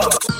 fuck.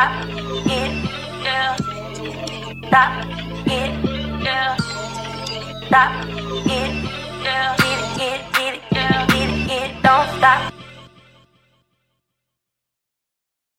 Stop it, yeah. Stop it, yeah. Stop.